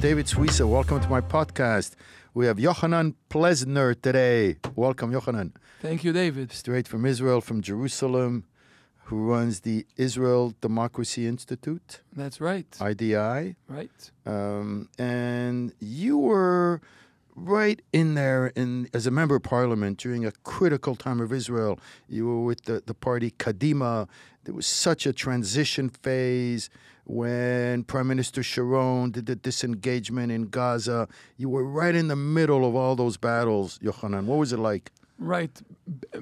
David Suissa. Welcome to my podcast. We have Yohanan Plesner today. Welcome, Yohanan. Thank you, David. Straight from Israel, from Jerusalem, who runs the Israel Democracy Institute, That's right. IDI. right. Um, and you were right in there in as a member of parliament during a critical time of Israel. You were with the, the party Kadima. There was such a transition phase when Prime Minister Sharon did the disengagement in Gaza. You were right in the middle of all those battles, Yohanan. What was it like? Right.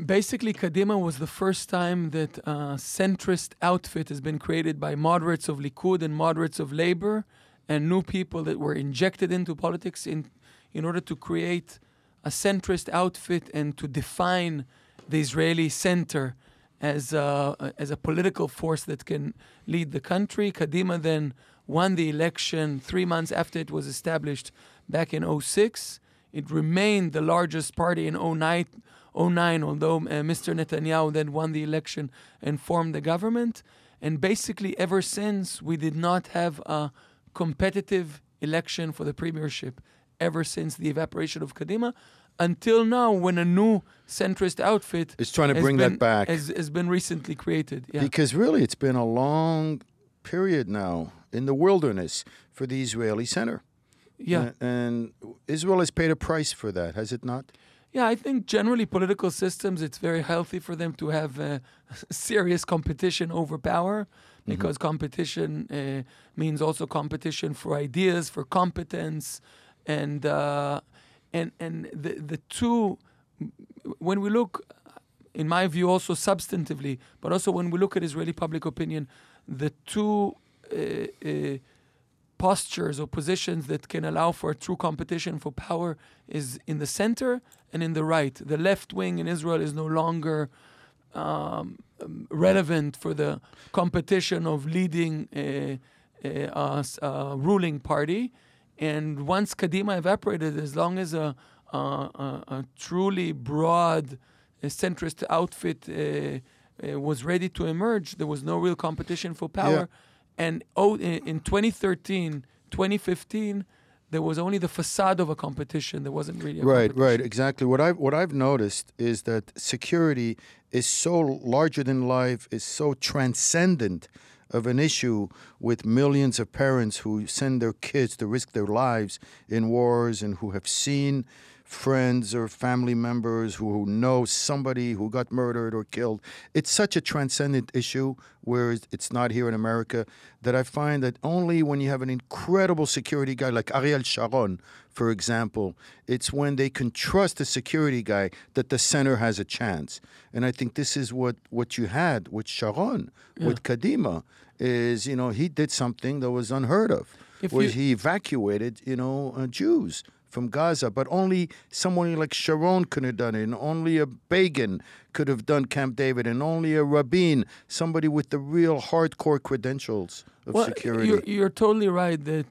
Basically, Kadima was the first time that a centrist outfit has been created by moderates of Likud and moderates of Labor and new people that were injected into politics in, in order to create a centrist outfit and to define the Israeli center as a, as a political force that can lead the country. Kadima then won the election three months after it was established back in 06. It remained the largest party in 09, 09 although uh, Mr. Netanyahu then won the election and formed the government. And basically, ever since, we did not have a competitive election for the premiership ever since the evaporation of Kadima until now when a new centrist outfit is trying to bring been, that back. has, has been recently created. Yeah. Because really, it's been a long period now in the wilderness for the Israeli center. yeah. A- And Israel has paid a price for that, has it not? Yeah, I think generally political systems, it's very healthy for them to have uh, serious competition over power because competition uh, means also competition for ideas, for competence, and uh, and and the the two. When we look, in my view, also substantively, but also when we look at Israeli public opinion, the two. Uh, uh, postures or positions that can allow for true competition for power is in the center and in the right. The left wing in Israel is no longer um, relevant for the competition of leading a, a s- a ruling party. And once Kadima evaporated, as long as a, a, a, a truly broad uh, centrist outfit uh, uh, was ready to emerge, there was no real competition for power. And oh, in in 2013, 2015, there was only the facade of a competition. There wasn't really a Right, competition. right, exactly. What I've what I've noticed is that security is so larger than life, is so transcendent of an issue with millions of parents who send their kids to risk their lives in wars and who have seen friends or family members who, know somebody who got murdered or killed. It's such a transcendent issue, whereas it's not here in America, that I find that only when you have an incredible security guy like Ariel Sharon, for example, it's when they can trust the security guy that the center has a chance. And I think this is what, what you had with Sharon, with Kadima, is, you know, he did something that was unheard of, If where you- he evacuated, you know, uh, Jews from Gaza, but only someone like Sharon could have done it, and only a Begin could have done Camp David, and only a Rabin, somebody with the real hardcore credentials of Well, security. You're, you're totally right that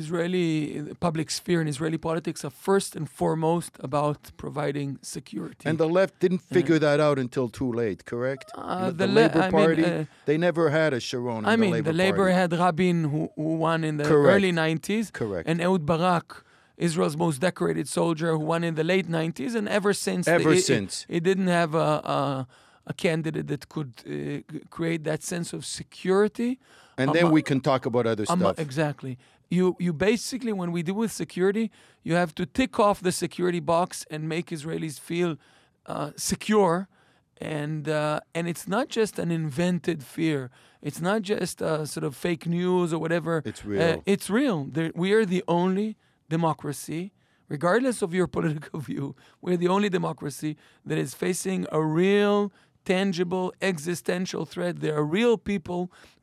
Israeli the public sphere and Israeli politics are first and foremost about providing security. and the left didn't figure that out until too late, correct? Uh, the, the the le- Labor I mean, Party, uh, they never had a Sharon. in I the mean, Labor the Labor had Rabin, who, who won in the Correct. early 90s, Correct. and Ehud Barak, Israel's most decorated soldier, who won in the late 90s, and ever since, Ever it- since. it, didn't have a, a, a candidate that could uh, create that sense of security. and Um, then we can talk about other Um, stuff. exactly. You you basically when we deal with security, you have to tick off the security box and make Israelis feel uh, secure, and uh, and it's not just an invented fear. It's not just uh, sort of fake news or whatever. It's Uh, real. it's real. There, we are the only democracy, regardless of your political view, we're the only democracy that is facing a real, tangible, existential threat. There are real people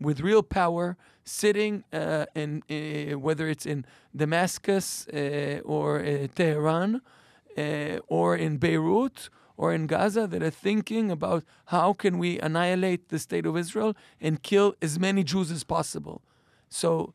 with real power sitting uh, in, uh, whether it's in Damascus uh, or uh, Tehran uh, or in Beirut or in Gaza that are thinking about how can we annihilate the state of Israel and kill as many Jews as possible. So,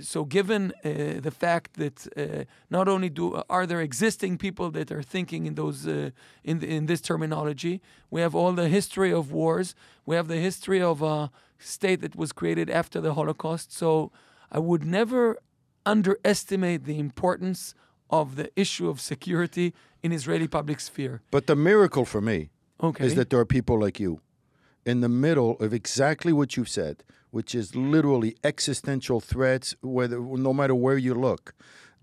so given uh, the fact that uh, not only do are there existing people that are thinking in those uh, in the, in this terminology, we have all the history of wars. We have the history of a state that was created after the Holocaust. So I would never underestimate the importance of the issue of security in Israeli public sphere. But the miracle for me Okay. is that there are people like you in the middle of exactly what you've said, which is literally existential threats, whether no matter where you look.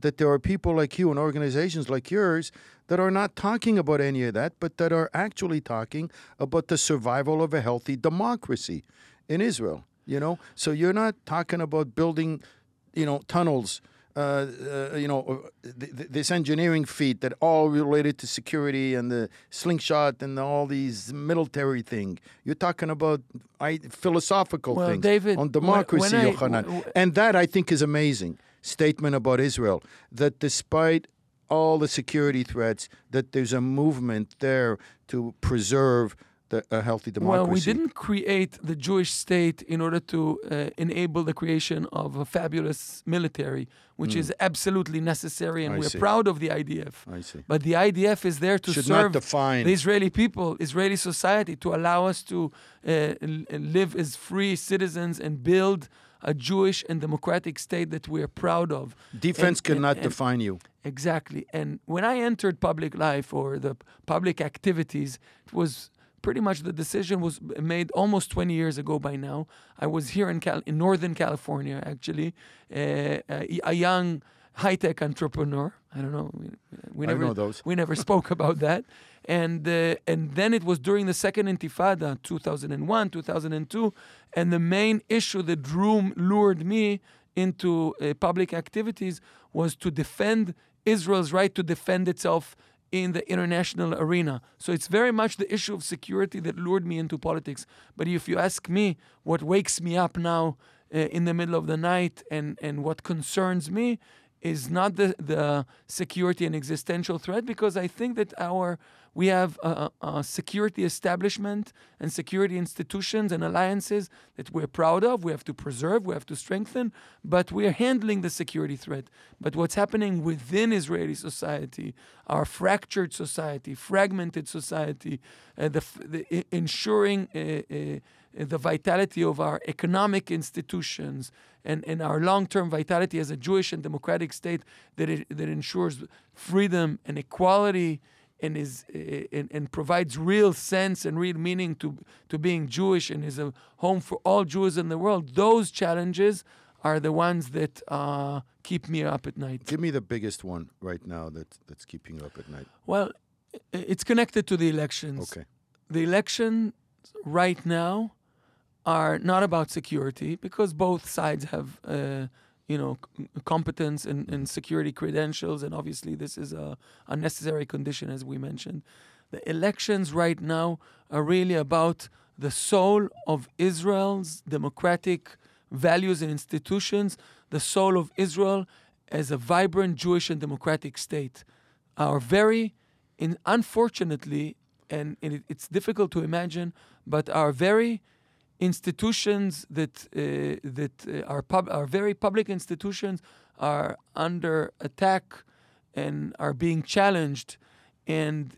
That there are people like you and organizations like yours that are not talking about any of that, but that are actually talking about the survival of a healthy democracy in Israel. You know, so you're not talking about building, you know, tunnels. Uh, uh, you know, uh, th- th- this engineering feat that all related to security and the slingshot and all these military thing. You're talking about I, philosophical Well, things David, on democracy, when I- Yohanan. w- w- and that I think is amazing statement about Israel. That despite all the security threats, that there's a movement there to preserve the, a healthy democracy. Well, we didn't create the Jewish state in order to uh, enable the creation of a fabulous military, which is absolutely necessary, and Hmm. I we're see. proud of the IDF. I see. But the IDF is there to Should serve the Israeli people, Israeli society, to allow us to uh, live as free citizens and build a Jewish and democratic state that we are proud of. Defense and- and- cannot and- define you. Exactly. And when I entered public life or the public activities, it was pretty much the decision was made almost 20 years ago by now. I was here in, Cal- in Northern California, actually, uh, a, a young high tech entrepreneur. I don't know. We, we I never know those. we never spoke about that. And uh, and then it was during the second Intifada, 2001, 2002, and the main issue that drew lured me into uh, public activities was to defend Israel's right to defend itself in the international arena. So it's very much the issue of security that lured me into politics. But if you ask me what wakes me up now uh, in the middle of the night and, and what concerns me is not the, the security and existential threat because I think that our we have a, a security establishment and security institutions and alliances that we're proud of. We have to preserve, we have to strengthen, but we are handling the security threat. But what's happening within Israeli society, our fractured society, fragmented society, uh, the, the ensuring uh, uh, the vitality of our economic institutions and, and our long-term vitality as a Jewish and democratic state that it, that ensures freedom and equality and is uh, and, and provides real sense and real meaning to to being Jewish and is a home for all Jews in the world. Those challenges are the ones that uh, keep me up at night. Give me the biggest one right now that that's keeping you up at night. Well, it's connected to the elections. Okay. the election right now are not about security because both sides have, uh, you know, c- competence and, and security credentials, and obviously this is a, a necessary condition, as we mentioned. The elections right now are really about the soul of Israel's democratic values and institutions, the soul of Israel as a vibrant Jewish and democratic state. Our very, in, unfortunately, and, and it, it's difficult to imagine, but our very institutions that uh, that uh, are pub- are very public institutions are under attack and are being challenged, and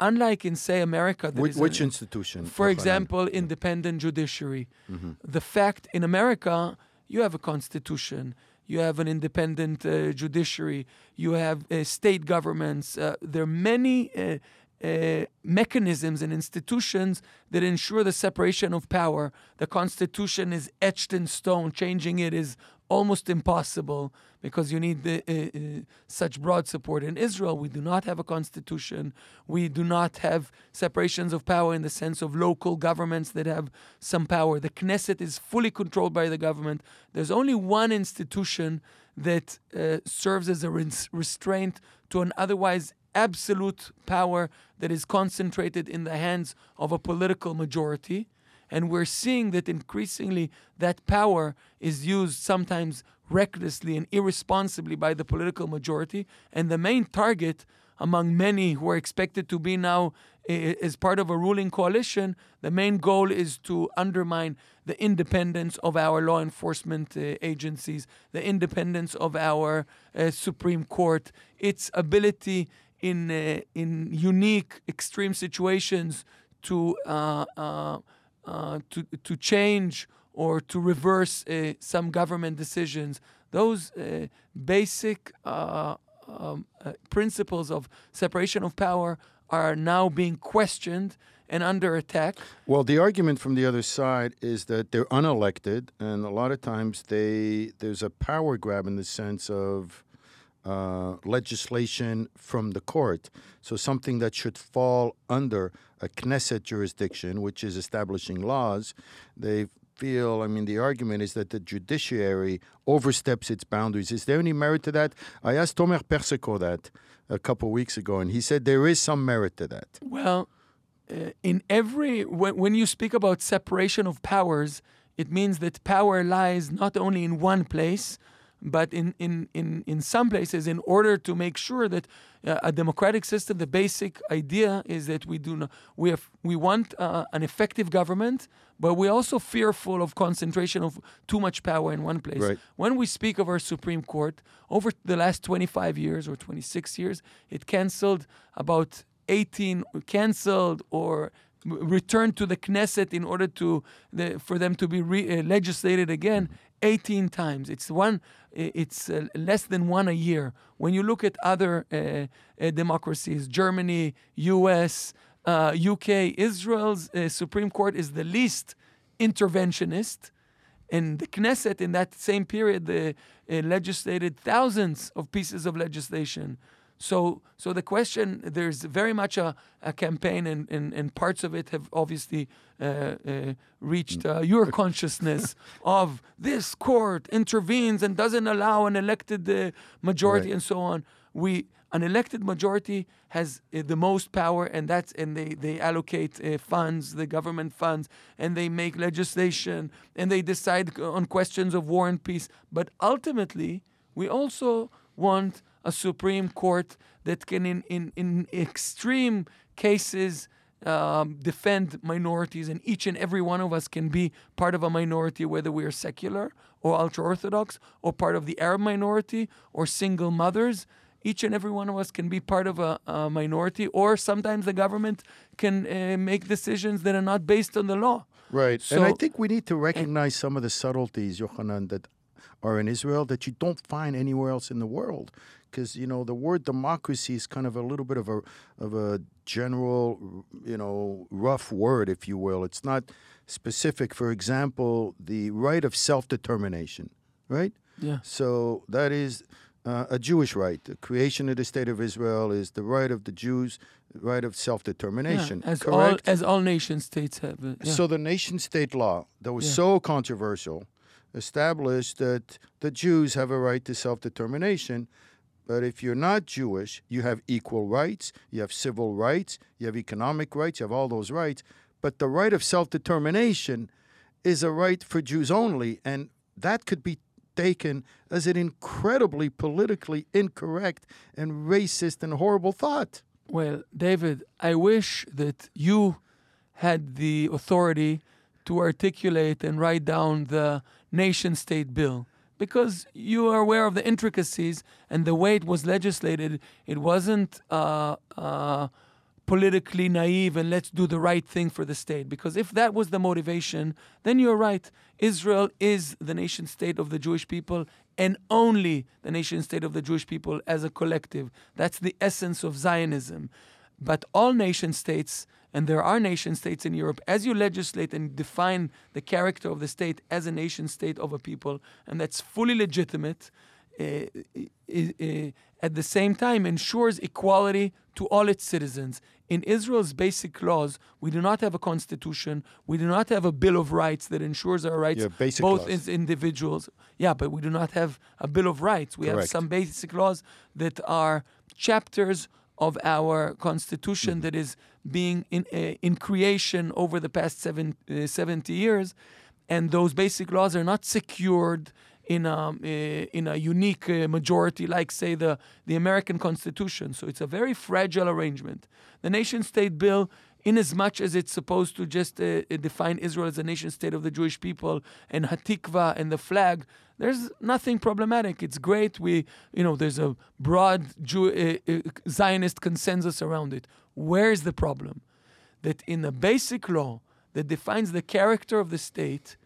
unlike in say America, that Which, which institution? for example, independent judiciary. Mm-hmm. The fact in America, you have a constitution, you have an independent uh, judiciary, you have uh, state governments. Uh, there are many uh, mechanisms and institutions that ensure the separation of power. The constitution is etched in stone. Changing it is almost impossible because you need the, uh, uh, such broad support. In Israel, we do not have a constitution. We do not have separations of power in the sense of local governments that have some power. The Knesset is fully controlled by the government. There's only one institution that uh, serves as a res- restraint to an otherwise absolute power that is concentrated in the hands of a political majority. And we're seeing that increasingly that power is used sometimes recklessly and irresponsibly by the political majority. And the main target among many who are expected to be now as part of a ruling coalition, the main goal is to undermine the independence of our law enforcement uh, agencies, the independence of our uh, Supreme Court, its ability in uh, in unique extreme situations to uh, uh, uh, to to change or to reverse uh, some government decisions. Those basic um, principles of separation of power are now being questioned and under attack. Well, the argument from the other side is that they're unelected, and a lot of times they there's a power grab in the sense of uh, legislation from the court. So something that should fall under a Knesset jurisdiction, which is establishing laws, they feel, I mean, the argument is that the judiciary oversteps its boundaries. Is there any merit to that? I asked Tomer Persico that a couple weeks ago, and he said there is some merit to that. Well, uh, in every, when, when you speak about separation of powers, it means that power lies not only in one place, but in, in, in, in some places, in order to make sure that uh, a democratic system, the basic idea is that we do not, we have, we want uh, an effective government, but we're also fearful of concentration of too much power in one place. Right. When we speak of our Supreme Court, over the last 25 years or 26 years, it canceled about 18 canceled or returned to the Knesset in order to the, for them to be re, uh, legislated again 18 times. It's one. It's uh, less than one a year. When you look at other uh, uh democracies, Germany, U.S., UK, uh, Israel's uh, Supreme Court is the least interventionist. And the Knesset, in that same period, they legislated thousands of pieces of legislation so, so the question there's very much a, a campaign, and, and, and parts of it have obviously uh, uh, reached uh, your consciousness of this court intervenes and doesn't allow an elected uh, majority right. and so on. We an elected majority has uh, the most power, and that's and they they allocate uh, funds, the government funds, and they make legislation, and they decide on questions of war and peace. But ultimately, we also want a Supreme Court that can, in, in, in extreme cases, um, defend minorities, and each and every one of us can be part of a minority, whether we are secular or ultra Orthodox, or part of the Arab minority, or single mothers. Each and every one of us can be part of a, a minority, or sometimes the government can uh, make decisions that are not based on the law. Right. So, and I think we need to recognize some of the subtleties, Yohanan, that are in Israel that you don't find anywhere else in the world because you know the word democracy is kind of a little bit of a of a general you know rough word if you will it's not specific for example the right of self-determination right yeah so that is uh, a Jewish right. The creation of the state of Israel is the right of the Jews, right of self-determination. Yeah, as correct? all as all nation states have. Yeah. So the nation state law that was yeah. so controversial established that the Jews have a right to self-determination, but if you're not Jewish, you have equal rights, you have civil rights, you have economic rights, you have all those rights. But the right of self determination is a right for Jews only. And that could be taken as an incredibly politically incorrect and racist and horrible thought. Well, David, I wish that you had the authority to articulate and write down the nation state bill because you are aware of the intricacies and the way it was legislated. It wasn't uh, uh, politically naive and let's do the right thing for the state. Because if that was the motivation, then you're right. Israel is the nation state of the Jewish people and only the nation state of the Jewish people as a collective. That's the essence of Zionism. But all nation states and there are nation states in Europe, as you legislate and define the character of the state as a nation state of a people, and that's fully legitimate, uh, uh, at the same time ensures equality to all its citizens. In Israel's basic laws, we do not have a constitution. We do not have a Bill of Rights that ensures our rights yeah, both laws. as individuals. Yeah, but we do not have a Bill of Rights. We Correct. have some basic laws that are chapters of our constitution mm-hmm. that is being in, uh, in creation over the past seven, uh, 70 years. And those basic laws are not secured in a, uh, in a unique uh, majority like, say, the, the American Constitution. So it's a very fragile arrangement. The nation state bill in as much as it's supposed to just uh, define Israel as a nation state of the Jewish people and Hatikva and the flag, there's nothing problematic. It's great. We, you know, there's a broad Jew, uh, uh, Zionist consensus around it. Where's the problem? That in the basic law that defines the character of the state,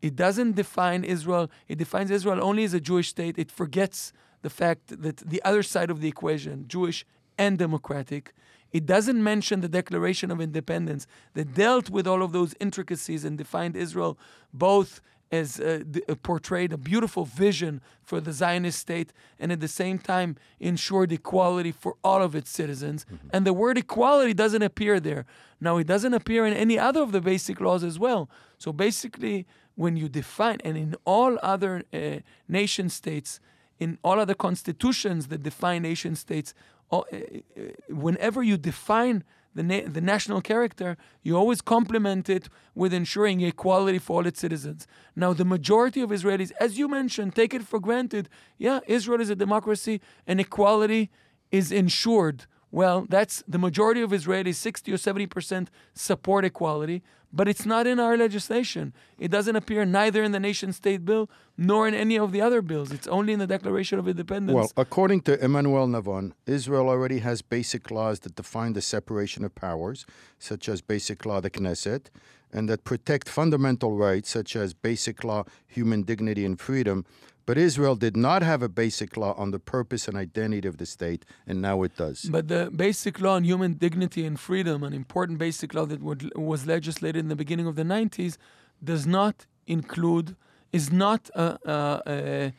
It doesn't define Israel. It defines Israel only as a Jewish state. It forgets the fact that the other side of the equation, Jewish and democratic, it doesn't mention the Declaration of Independence that dealt with all of those intricacies and defined Israel both as uh, d- uh, portrayed a beautiful vision for the Zionist state and at the same time ensured equality for all of its citizens. And the word equality doesn't appear there. Now, it doesn't appear in any other of the basic laws as well. So basically, when you define, and in all other uh, nation states, in all other constitutions that define nation states, Oh, eh, eh, eh, whenever you define the, na- the national character, you always complement it with ensuring equality for all its citizens. Now, the majority of Israelis, as you mentioned, take it for granted. Yeah, Israel is a democracy and equality is ensured. Well, that's the majority of Israelis, 60 or 70% support equality, but it's not in our legislation. It doesn't appear neither in the nation state bill nor in any of the other bills. It's only in the Declaration of Independence. Well, according to Emmanuel Navon, Israel already has basic laws that define the separation of powers, such as Basic Law, the Knesset, and that protect fundamental rights, such as Basic Law, human dignity and freedom. But Israel did not have a basic law on the purpose and identity of the state, and now it does. But the basic law on human dignity and freedom, an important basic law that would, was legislated in the beginning of the 90s, does not include, is not a, a, a,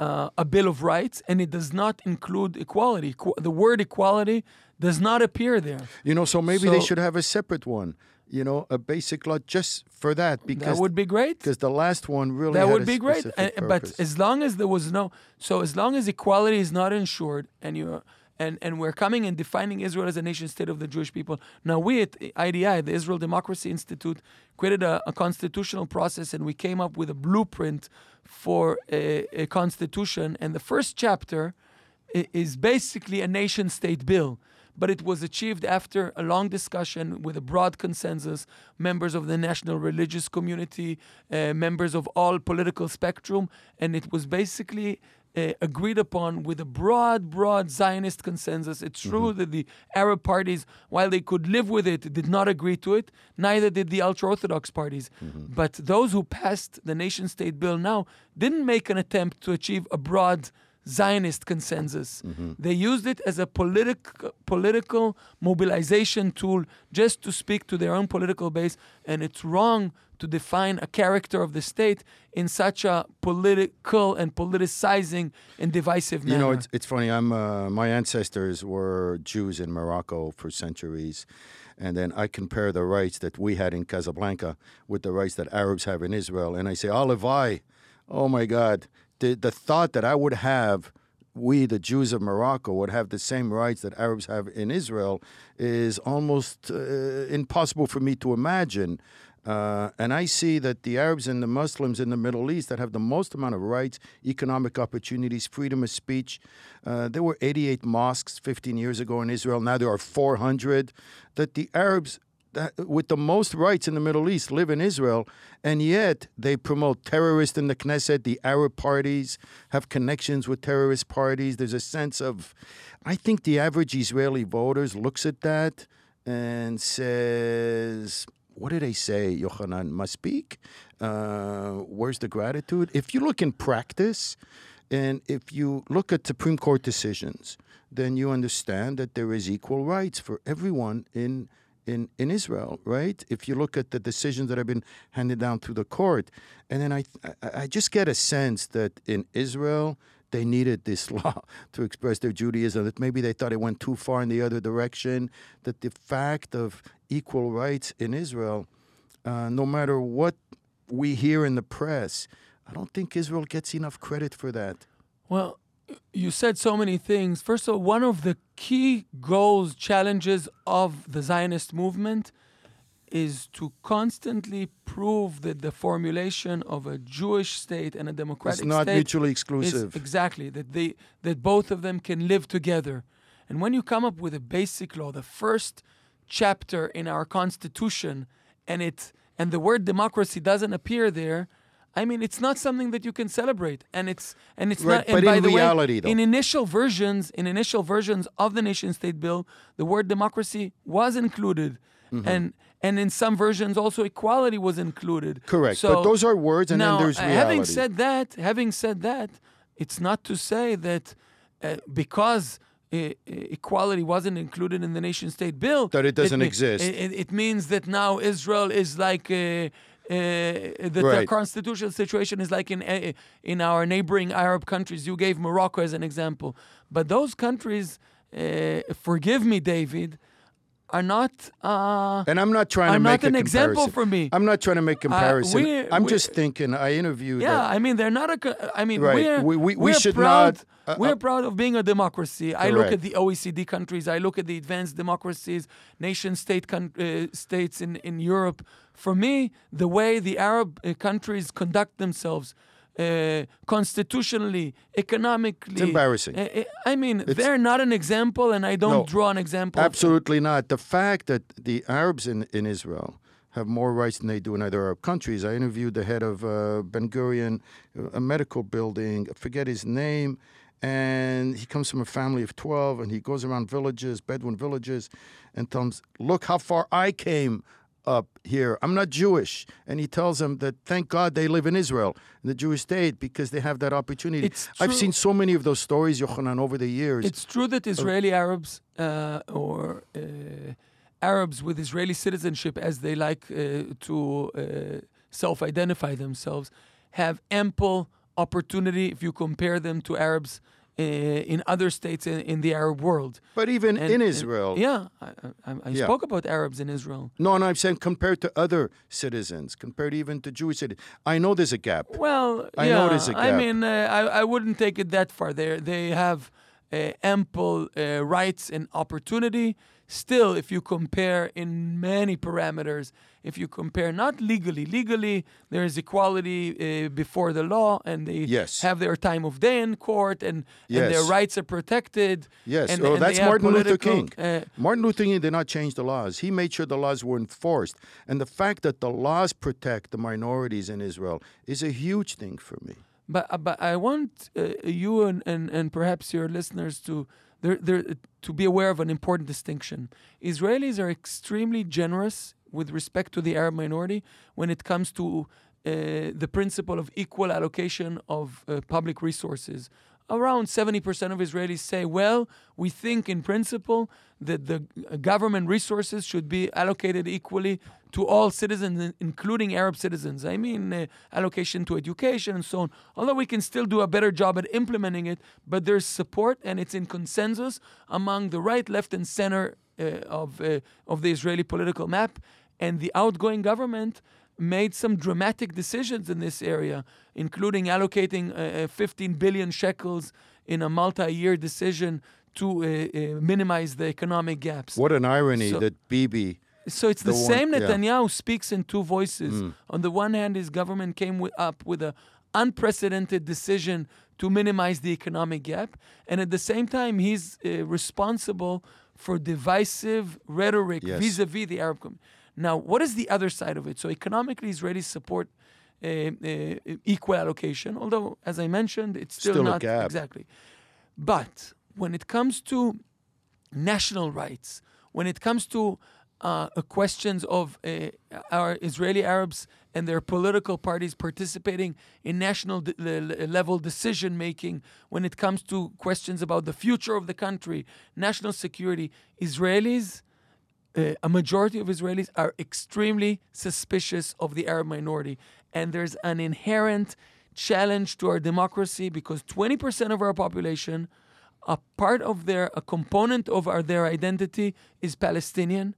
a, a Bill of Rights, and it does not include equality. Equ- the word equality does not appear there. You know, so maybe they should have a separate one. You know, a basic law just for that because that would be great. because the last one really that had would be great. And- but as long as there was no, so as long as equality is not ensured, and you and and we're coming and defining Israel as a nation state of the Jewish people. Now we at IDI, the Israel Democracy Institute, created a, a constitutional process, and we came up with a blueprint for a, a constitution. And the first chapter is basically a nation state bill. But it was achieved after a long discussion with a broad consensus, members of the national religious community, uh, members of all political spectrum, and it was basically uh, agreed upon with a broad, broad Zionist consensus. It's true that the Arab parties, while they could live with it, did not agree to it. Neither did the ultra Orthodox parties. But those who passed the nation state bill now didn't make an attempt to achieve a broad Zionist consensus. They used it as a politic, political mobilization tool just to speak to their own political base, and it's wrong to define a character of the state in such a political and politicizing and divisive manner. You know, it's, it's funny. I'm uh, my ancestors were Jews in Morocco for centuries, and then I compare the rights that we had in Casablanca with the rights that Arabs have in Israel, and I say, Olivai, oh my God, the the thought that I would have. We, the Jews of Morocco, would have the same rights that Arabs have in Israel is almost uh, impossible for me to imagine. Uh, and I see that the Arabs and the Muslims in the Middle East that have the most amount of rights, economic opportunities, freedom of speech. Uh, there were 88 mosques 15 years ago in Israel. Now there are 400. That the Arabs with the most rights in the Middle East live in Israel, and yet they promote terrorists in the Knesset. The Arab parties have connections with terrorist parties. There's a sense of, I think the average Israeli voters looks at that and says, what did they say, Yohanan? Must speak. Uh, where's the gratitude? If you look in practice, and if you look at Supreme Court decisions, then you understand that there is equal rights for everyone in in in Israel, right? If you look at the decisions that have been handed down through the court, and then I I, I just get a sense that in Israel they needed this law to express their Judaism. That maybe they thought it went too far in the other direction. That the fact of equal rights in Israel, uh, no matter what we hear in the press, I don't think Israel gets enough credit for that. Well, you said so many things. First of all, one of the key goals, challenges of the Zionist movement is to constantly prove that the formulation of a Jewish state and a democratic It's not state mutually is exclusive. exactly that they that both of them can live together. And when you come up with a basic law, the first chapter in our constitution, and it and the word democracy doesn't appear there, I mean, it's not something that you can celebrate, and it's and it's Right, not. And but by in the reality, way, though. in initial versions, in initial versions of the nation state bill, the word democracy was included, and and in some versions also equality was included. Correct. So but those are words, and now, then there's uh, reality. having said that, having said that, it's not to say that uh, because uh, uh, equality wasn't included in the nation state bill That it doesn't me- exist. It, it- it means that now Israel is like. That the Right. constitutional situation is like in uh, in our neighboring Arab countries. You gave Morocco as an example, but those countries, uh, forgive me, David, are not. Uh, And I'm not trying to make an example for me. I'm not trying to make comparison. we- I'm just thinking. I interviewed. Yeah, a- I mean they're not a. I mean Right. we're We- we- we should proud. not, uh, we're uh, proud of being a democracy. Correct. I look at the OECD countries. I look at the advanced democracies, nation state coun- uh, states in in Europe. For me, the way the Arab uh, countries conduct themselves. Uh, constitutionally, economically, It's embarrassing. Uh, I mean, they're not an example, and I don't No, draw an example. Absolutely not. The fact that the Arabs in, in Israel have more rights than they do in other Arab countries. I interviewed the head of uh, Ben Gurion, a medical building, I forget his name, and he comes from a family of 12, and he goes around villages, Bedouin villages, and tells them, look how far I came up here. I'm not Jewish. And he tells them that thank God they live in Israel, in the Jewish state, because they have that opportunity. It's I've true. seen so many of those stories, Yohanan, over the years. It's true that Israeli Arabs uh, or uh, Arabs with Israeli citizenship, as they like uh, to uh, self identify themselves, have ample opportunity if you compare them to Arabs in other states in, in the Arab world. but even And- in and- Israel, yeah, I, I, I Yeah. spoke about Arabs in Israel. No, no, I'm saying compared to other citizens, compared even to Jewish citizens. I know there's a gap. Well, I yeah, know there's a gap. I mean, uh, I, I wouldn't take it that far. They they have uh, ample uh, rights and opportunity. Still, if you compare in many parameters, if you compare not legally, legally there is equality uh, before the law, and they Yes. have their time of day in court, and, and their rights are protected. Yes, and, oh, and that's Martin Luther King. uh, Martin Luther King did not change the laws. He made sure the laws were enforced. And the fact that the laws protect the minorities in Israel is a huge thing for me. But uh, but I want uh, you and, and, and perhaps your listeners to to be aware of an important distinction. Israelis are extremely generous with respect to the Arab minority when it comes to uh, the principle of equal allocation of uh, public resources. Around 70% of Israelis say, well, we think in principle that the government resources should be allocated equally to all citizens, including Arab citizens. I mean, uh, allocation to education and so on. Although we can still do a better job at implementing it, but there's support and it's in consensus among the right, left, and center uh, of, uh, of the Israeli political map. And the outgoing government made some dramatic decisions in this area, including allocating uh, uh, 15 billion shekels in a multi-year decision to uh, uh, minimize the economic gaps. What an irony So- that Bibi. So it's the, The one- same yeah. Mm. Netanyahu speaks in two voices. On the one hand, his government came wi- up with an unprecedented decision to minimize the economic gap, and at the same time, he's uh, responsible for divisive rhetoric Yes. vis-a-vis the Arab community. Now, what is the other side of it? So economically, Israelis support uh, uh, equal allocation, although, as I mentioned, it's still, Still a not gap. exactly. But when it comes to national rights, when it comes to uh, questions of uh, our Israeli Arabs and their political parties participating in national de- le- le- level decision making, when it comes to questions about the future of the country, national security, Israelis, uh, a majority of Israelis are extremely suspicious of the Arab minority. And there's an inherent challenge to our democracy because 20% of our population, a part of their, a component of our, their identity is Palestinian.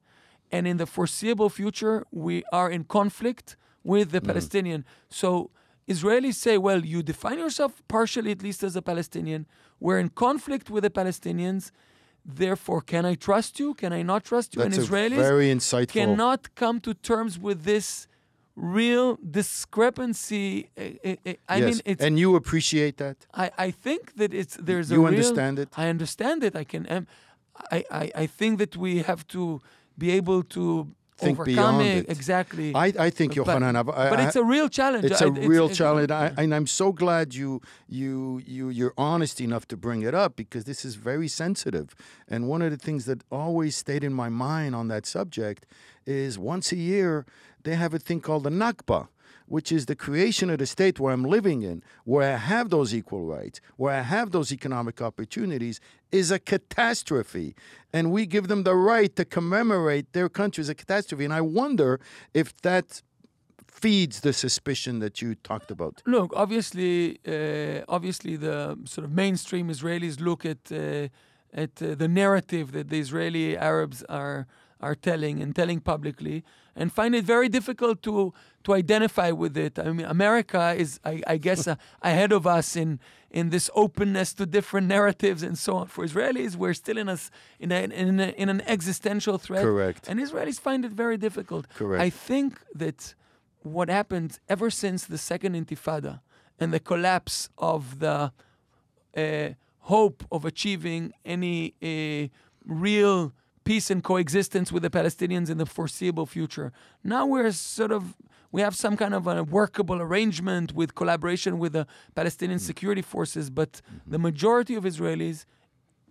And in the foreseeable future, we are in conflict with the mm. Palestinian. So Israelis say, well, you define yourself partially, at least as a Palestinian. We're in conflict with the Palestinians. Therefore, can I trust you? Can I not trust you? That's and Israelis very insightful. cannot come to terms with this real discrepancy. Uh, uh, uh, I yes. mean, it's. and you appreciate that? I, I think that it's there's a You understand it? I understand it. I can. Um, I, I I think that we have to be able to think beyond it. Exactly. I, I think, But- Yohanan, I- but it's a real challenge. It's a real it's- challenge, I, and I'm so glad you you you you're honest enough to bring it up because this is very sensitive. And one of the things that always stayed in my mind on that subject is once a year they have a thing called the Nakba. Which is the creation of the state where I'm living in, where I have those equal rights, where I have those economic opportunities, is a catastrophe. And we give them the right to commemorate their country as a catastrophe. And I wonder if that feeds the suspicion that you talked about. Look, obviously, uh, obviously, the sort of mainstream Israelis look at uh, at uh, the narrative that the Israeli Arabs are are telling and telling publicly, and find it very difficult to to identify with it. I mean, America is, I, I guess, uh, ahead of us in in this openness to different narratives and so on. For Israelis, we're still in a s- in a, in, a, in an existential threat, Correct. and Israelis find it very difficult. Correct. I think that what happened ever since the second intifada and the collapse of the uh, hope of achieving any uh, real peace and coexistence with the Palestinians in the foreseeable future. Now we're sort of we have some kind of a workable arrangement with collaboration with the Palestinian security forces, but the majority of Israelis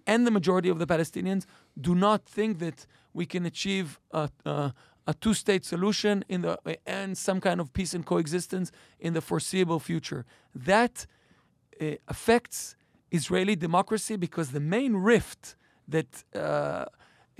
and the majority of the Palestinians do not think that we can achieve a, a, a two-state solution in the and some kind of peace and coexistence in the foreseeable future. That uh, affects Israeli democracy because the main rift that uh,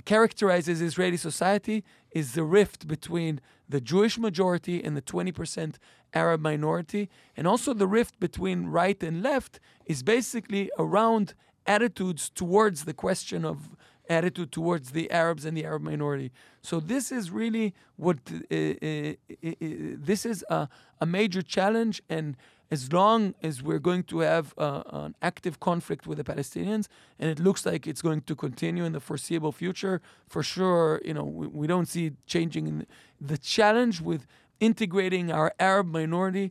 characterizes Israeli society is the rift between the Jewish majority and the 20% Arab minority. And also the rift between right and left is basically around attitudes towards the question of attitude towards the Arabs and the Arab minority. So this is really what uh, uh, uh, uh, this is a, a major challenge and as long as we're going to have uh, an active conflict with the Palestinians, and it looks like it's going to continue in the foreseeable future, for sure, you know, we, we don't see changing. The challenge with integrating our Arab minority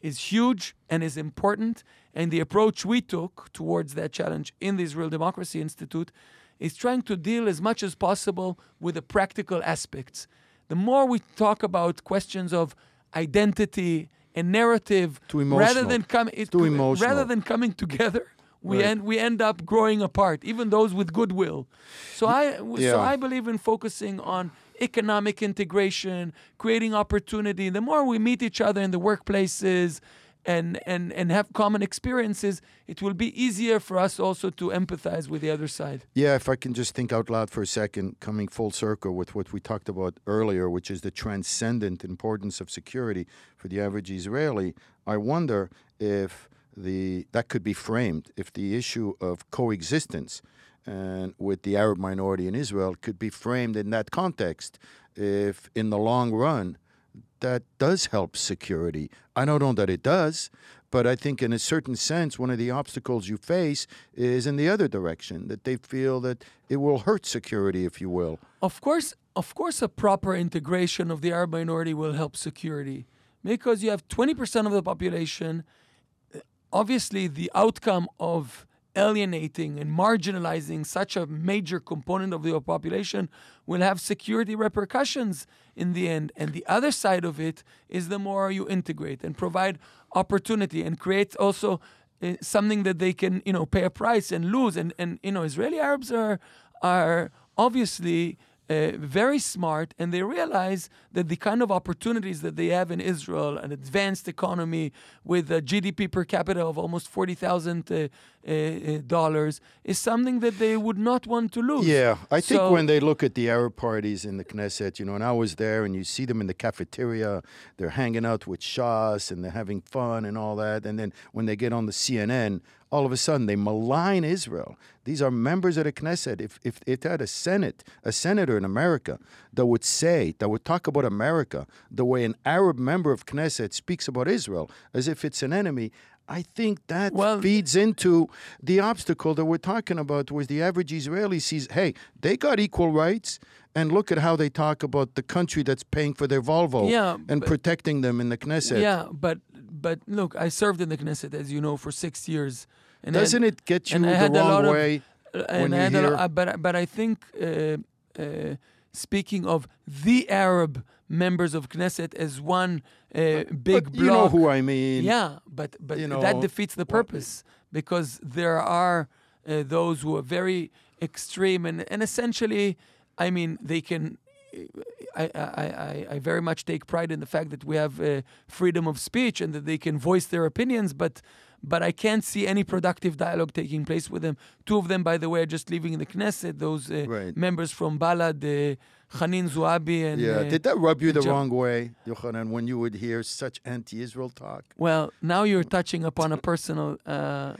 is huge and is important. And the approach we took towards that challenge in the Israel Democracy Institute is trying to deal as much as possible with the practical aspects. The more we talk about questions of identity and narrative, rather than coming, rather than coming together, we Right. end we end up growing apart. Even those with goodwill. So I so I believe in focusing on economic integration, creating opportunity. The more we meet each other in the workplaces and, and, and have common experiences, it will be easier for us also to empathize with the other side. Yeah, if I can just think out loud for a second, coming full circle with what we talked about earlier, which is the transcendent importance of security for the average Israeli, I wonder if the that could be framed if the issue of coexistence and with the Arab minority in Israel could be framed in that context. If in the long run that does help security. I don't know that it does, but I think in a certain sense, one of the obstacles you face is in the other direction, that they feel that it will hurt security, if you will. Of course, of course, a proper integration of the Arab minority will help security because you have 20% of the population. Eh, obviously, the outcome of alienating and marginalizing such a major component of the population will have security repercussions in the end. And the other side of it is the more you integrate and provide opportunity and create also uh, something that they can, you know, pay a price and lose. And and you know, Israeli Arabs are are obviously uh, very smart and they realize that the kind of opportunities that they have in Israel, an advanced economy with a GDP per capita of almost forty thousand uh, uh, dollars, is something that they would not want to lose. Yeah, I think when they look at the Arab parties in the Knesset, you know, and I was there, and you see them in the cafeteria, they're hanging out with Shas and they're having fun and all that. And then when they get on the CNN, all of a sudden they malign Israel. These are members of the Knesset. If if it had a Senate, a senator in America that would say, that would talk about America the way an Arab member of Knesset speaks about Israel, as if it's an enemy. I think that Well- feeds into the obstacle that we're talking about, where the average Israeli sees, hey, they got equal rights, and look at how they talk about the country that's paying for their Volvo Yeah, and but- protecting them in the Knesset. Yeah, but but look, I served in the Knesset, as you know, for six years. And Doesn't it get you the had a lot wrong of- way? Uh, when and I you had hear- uh, but but I think uh, uh, speaking of the Arab members of Knesset as one uh, big but block. you know who I mean. Yeah, but but you know, that defeats the purpose because there are uh, those who are very extreme and and essentially, I mean, they can. I, I, I, I very much take pride in the fact that we have uh, freedom of speech and that they can voice their opinions, but but I can't see any productive dialogue taking place with them. Two of them, by the way, are just leaving the Knesset. Those uh, Right. members from Balad, uh, Haneen Zoabi, and Yeah. uh, Did that rub you the Jo- wrong way, Yohanan, when you would hear such anti-Israel talk? Well, now you're touching upon a personal uh,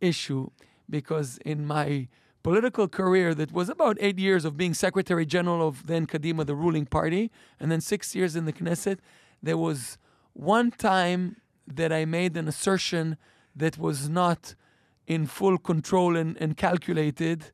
issue because in my political career, that was about eight years of being Secretary General of then Kadima, the ruling party, and then six years in the Knesset, there was one time that I made an assertion that was not in full control and, and calculated.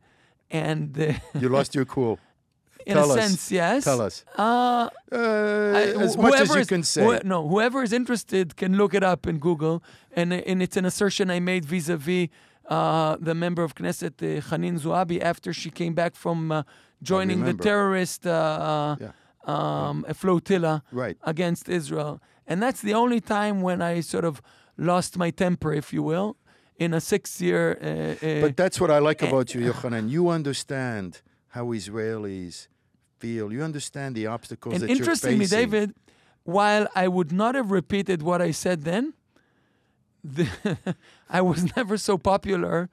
And uh, You lost your cool. in Tell a us. sense, yes. Tell us. Uh, Uh, I- as much as you is- can say. who- no, whoever is interested can look it up in Google, and and it's an assertion I made vis-a-vis uh, the member of Knesset uh, Haneen Zoabi after she came back from uh, joining the terrorist uh, Yeah. um, flotilla Right. against Israel, and that's the only time when I sort of lost my temper, if you will, in a six-year. Uh, uh, But that's what I like eh, about you, Yohanan. You understand how Israelis feel. You understand the obstacles And that you're interestingly. David, while I would not have repeated what I said then, the I was never so popular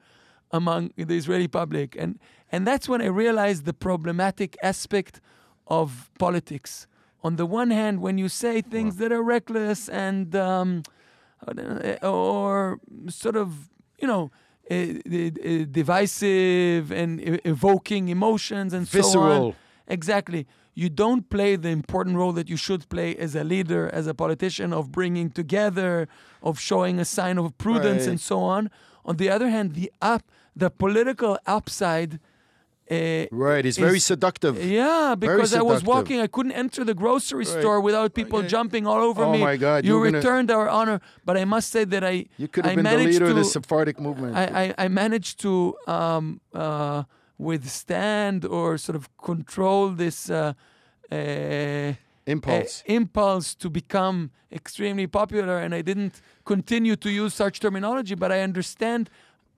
among the Israeli public, and and that's when I realized the problematic aspect of politics. On the one hand, when you say things that are reckless and um, or sort of you know. Uh, uh, divisive and evoking emotions and so on. Exactly. You don't play the important role that you should play as a leader, as a politician, of bringing together, of showing a sign of prudence, Right. and so on. On the other hand, the up, the political upside. Uh, Right. It's very seductive. yeah, because I was walking, I couldn't enter the grocery Right. store without people Okay. jumping all over Oh me. Oh my God, You you were gonna- returned our honor, but I must say that I You could have I been the managed leader of the Sephardic movement. I, I, I managed to um, uh, withstand or sort of control this uh, uh, Impulse. uh, impulse to become extremely popular, and I didn't continue to use such terminology. But I understand.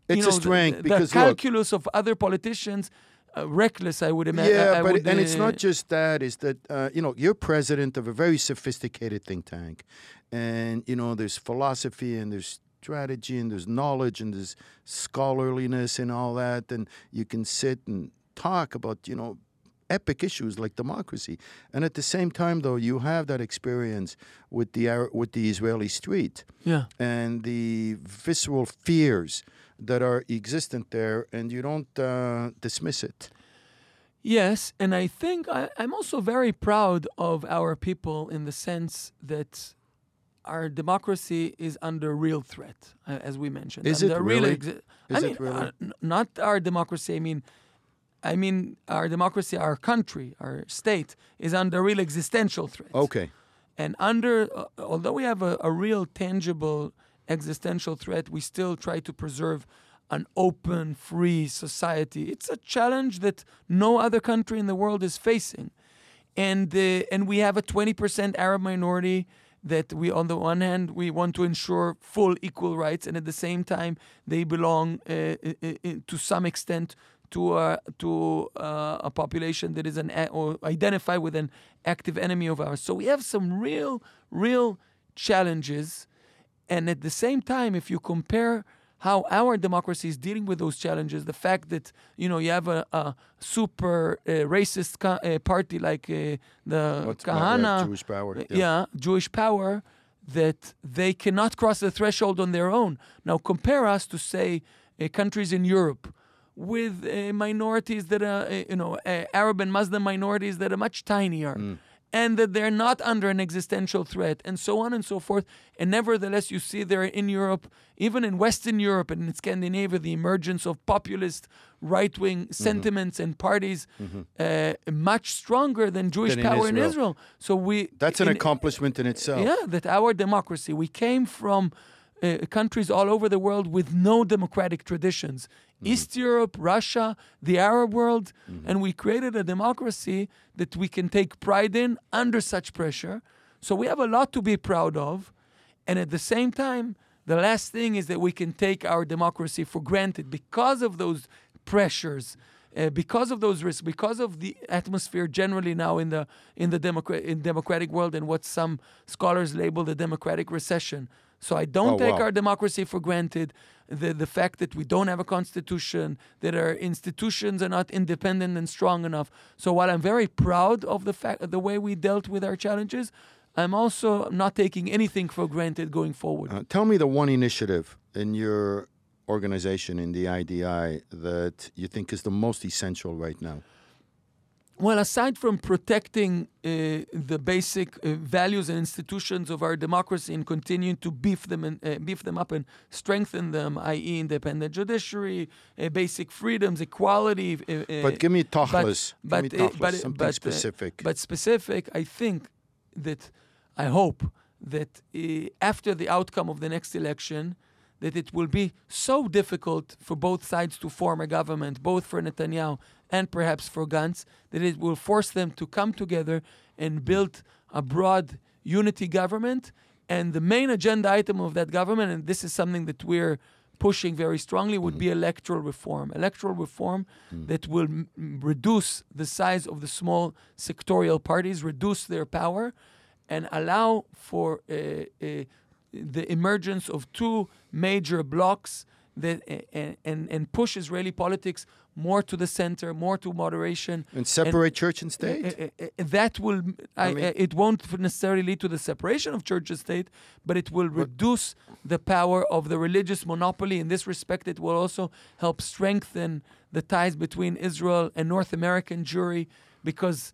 you It's know, a strength the, because the look- calculus of other politicians, uh, reckless. I would imagine. Yeah, I but would, and it's uh, not just that. Is that uh, you know you're president of a very sophisticated think tank, and you know there's philosophy and there's strategy and there's knowledge and there's scholarliness and all that, and you can sit and talk about you know epic issues like democracy, and at the same time though you have that experience with the with the Israeli street Yeah. and the visceral fears that are existent there, and you don't uh, dismiss it. Yes, and I think I, I'm also very proud of our people in the sense that our democracy is under real threat, uh, as we mentioned. Is it under really? exi- Is I it really? uh, n- not our democracy. I mean, I mean our democracy, our country, our state is under real existential threat. Okay. And under, uh, although we have a, a real tangible existential threat, we still try to preserve an open, free society. It's a challenge that no other country in the world is facing. And, uh, and we have a 20% Arab minority that we, on the one hand, we want to ensure full equal rights, and at the same time, they belong uh, i- i- to some extent to a to uh, a population that is an or identify with an active enemy of ours. So we have some real, real challenges, and at the same time, if you compare how our democracy is dealing with those challenges, the fact that you know you have a, a super uh, racist ca- uh, party like uh, the What's Kahane, yeah, Jewish power. uh, yeah. Jewish power, that they cannot cross the threshold on their own. Now compare us to say uh, countries in Europe with uh, minorities that are, uh, you know, uh, Arab and Muslim minorities that are much tinier. And that they're not under an existential threat, and so on and so forth. And nevertheless, you see there in Europe, even in Western Europe and in Scandinavia, the emergence of populist right wing sentiments and parties uh, much stronger than Jewish Than power in Israel. Israel. So we That's an in- accomplishment in itself. yeah, that our democracy, we came from uh, countries all over the world with no democratic traditions. East Europe, Russia, the Arab world, and we created a democracy that we can take pride in under such pressure. So we have a lot to be proud of. And at the same time, the last thing is that we can take our democracy for granted because of those pressures, uh, because of those risks, because of the atmosphere generally now in the in the democrat in democratic world and what some scholars label the democratic recession. So I don't Oh, take wow. our democracy for granted. The the fact that we don't have a constitution, that our institutions are not independent and strong enough. So while I'm very proud of the fact the way we dealt with our challenges, I'm also not taking anything for granted going forward. Uh, tell me the one initiative in your organization in the IDI that you think is the most essential right now. Well, aside from protecting uh, the basic uh, values and institutions of our democracy and continuing to beef them and uh, beef them up and strengthen them, i.e., independent judiciary, uh, basic freedoms, equality. Uh, uh, But give me tachlis. but, give me tachlis, but, something but, specific. but specific, I think that I hope that uh, after the outcome of the next election, that it will be so difficult for both sides to form a government, both for Netanyahu and perhaps for Gantz, that it will force them to come together and build a broad unity government. And the main agenda item of that government, and this is something that we're pushing very strongly, would be electoral reform. Electoral reform that will m- reduce the size of the small sectorial parties, reduce their power, and allow for uh, uh, the emergence of two major blocks that and, and and push Israeli politics more to the center, more to moderation. and separate church and state? Uh, uh, uh, that will, I, mean- uh, it won't necessarily lead to the separation of church and state, but it will reduce the power of the religious monopoly. In this respect, it will also help strengthen the ties between Israel and North American Jewry, because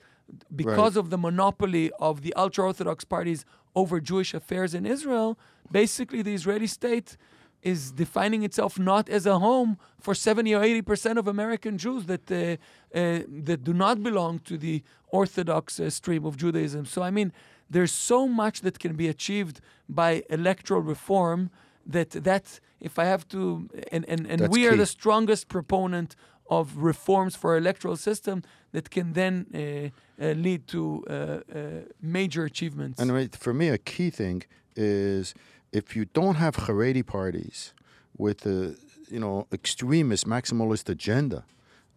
because of the monopoly of the ultra Orthodox parties over Jewish affairs in Israel, basically the Israeli state is defining itself not as a home for 70 or 80 percent of American Jews that uh, uh, that do not belong to the Orthodox uh, stream of Judaism. So I mean, there's so much that can be achieved by electoral reform that that if I have to, and and, and That's we are key. the strongest proponent of reforms for our electoral system that can then uh, uh, lead to uh, uh, major achievements. And for me, a key thing is if you don't have Haredi parties with a you know extremist maximalist agenda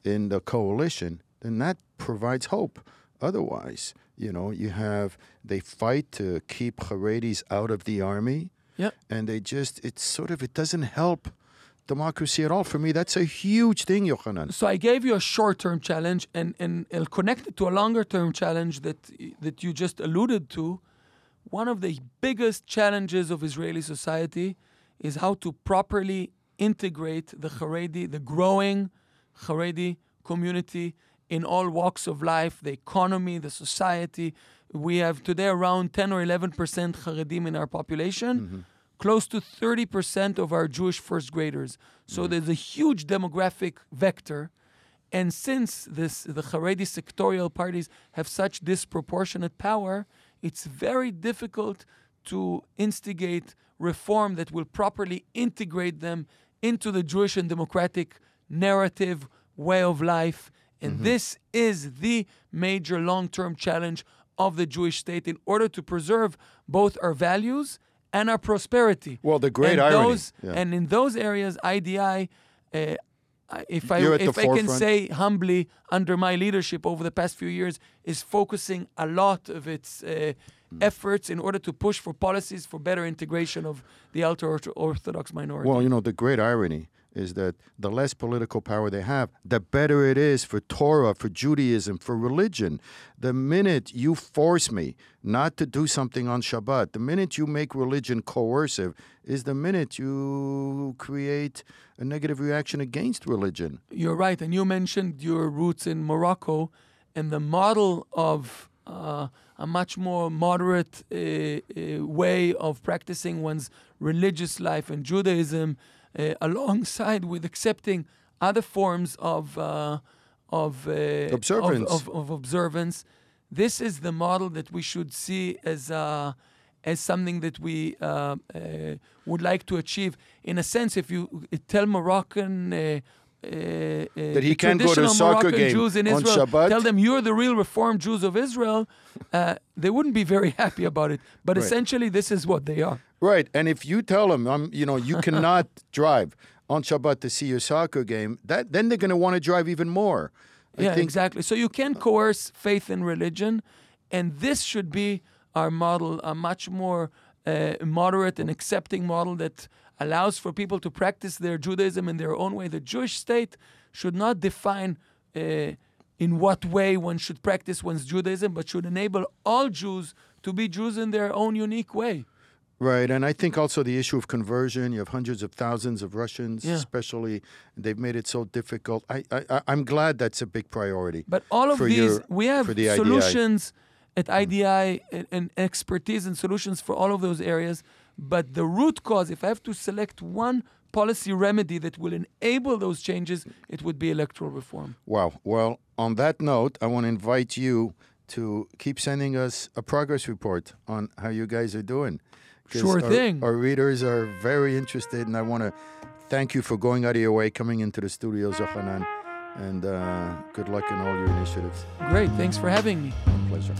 in the coalition, then that provides hope. Otherwise, you know, you have they fight to keep Haredis out of the army, Yep. and they just it's sort of it doesn't help democracy at all. For me, that's a huge thing, Yohanan. So I gave you a short-term challenge, and and I'll connect it to a longer-term challenge that that you just alluded to. One of the biggest challenges of Israeli society is how to properly integrate the Haredi, the growing Haredi community in all walks of life, the economy, the society. We have today around 10 or 11 percent Haredim in our population mm-hmm. close to 30% of our Jewish first graders. So mm-hmm. there's a huge demographic vector. And since this, the Haredi sectorial parties have such disproportionate power, it's very difficult to instigate reform that will properly integrate them into the Jewish and democratic narrative, way of life. And this is the major long term challenge of the Jewish state in order to preserve both our values and our prosperity. Well, the great and irony, Those, yeah. And in those areas, IDI, uh, if I You're if I can say humbly, under my leadership over the past few years, is focusing a lot of its uh, efforts in order to push for policies for better integration of the ultra orthodox minority. Well, you know, the great irony is that the less political power they have, the better it is for Torah, for Judaism, for religion. The minute you force me not to do something on Shabbat, the minute you make religion coercive, is the minute you create a negative reaction against religion. You're right, and you mentioned your roots in Morocco, and the model of uh, a much more moderate uh, uh, way of practicing one's religious life in Judaism, alongside with accepting other forms of of uh, of- Observance. of, of observance. This is the model that we should see as a as something that we uh, uh, would like to achieve. In a sense, if you tell Moroccan. Uh, uh, that he can't go to a soccer Moroccan game Jews in on Israel, Shabbat. tell them you're the real Reformed Jews of Israel, uh, they wouldn't be very happy about it. But Right. essentially, this is what they are. Right, and if you tell them, um, you know, you cannot drive on Shabbat to see your soccer game, that then they're going to want to drive even more. I yeah, think, exactly. So you can coerce faith and religion, and this should be our model, a much more uh, moderate and accepting model that allows for people to practice their Judaism in their own way. The Jewish state should not define uh, in what way one should practice one's Judaism, but should enable all Jews to be Jews in their own unique way. Right, and I think also the issue of conversion. You have hundreds of thousands of Russians, Yeah. especially. They've made it so difficult. I, I, I'm glad that's a big priority. But all of these, your- we have the IDI. solutions at hmm. IDI and, and expertise and solutions for all of those areas. But the root cause, if I have to select one policy remedy that will enable those changes, it would be electoral reform. Wow. Well, on that note, I want to invite you to keep sending us a progress report on how you guys are doing. 'Cause Sure our, thing. Our readers are very interested, and I want to thank you for going out of your way, coming into the studio, Yohanan, and uh, good luck in all your initiatives. Great. Thanks for having me. My Pleasure.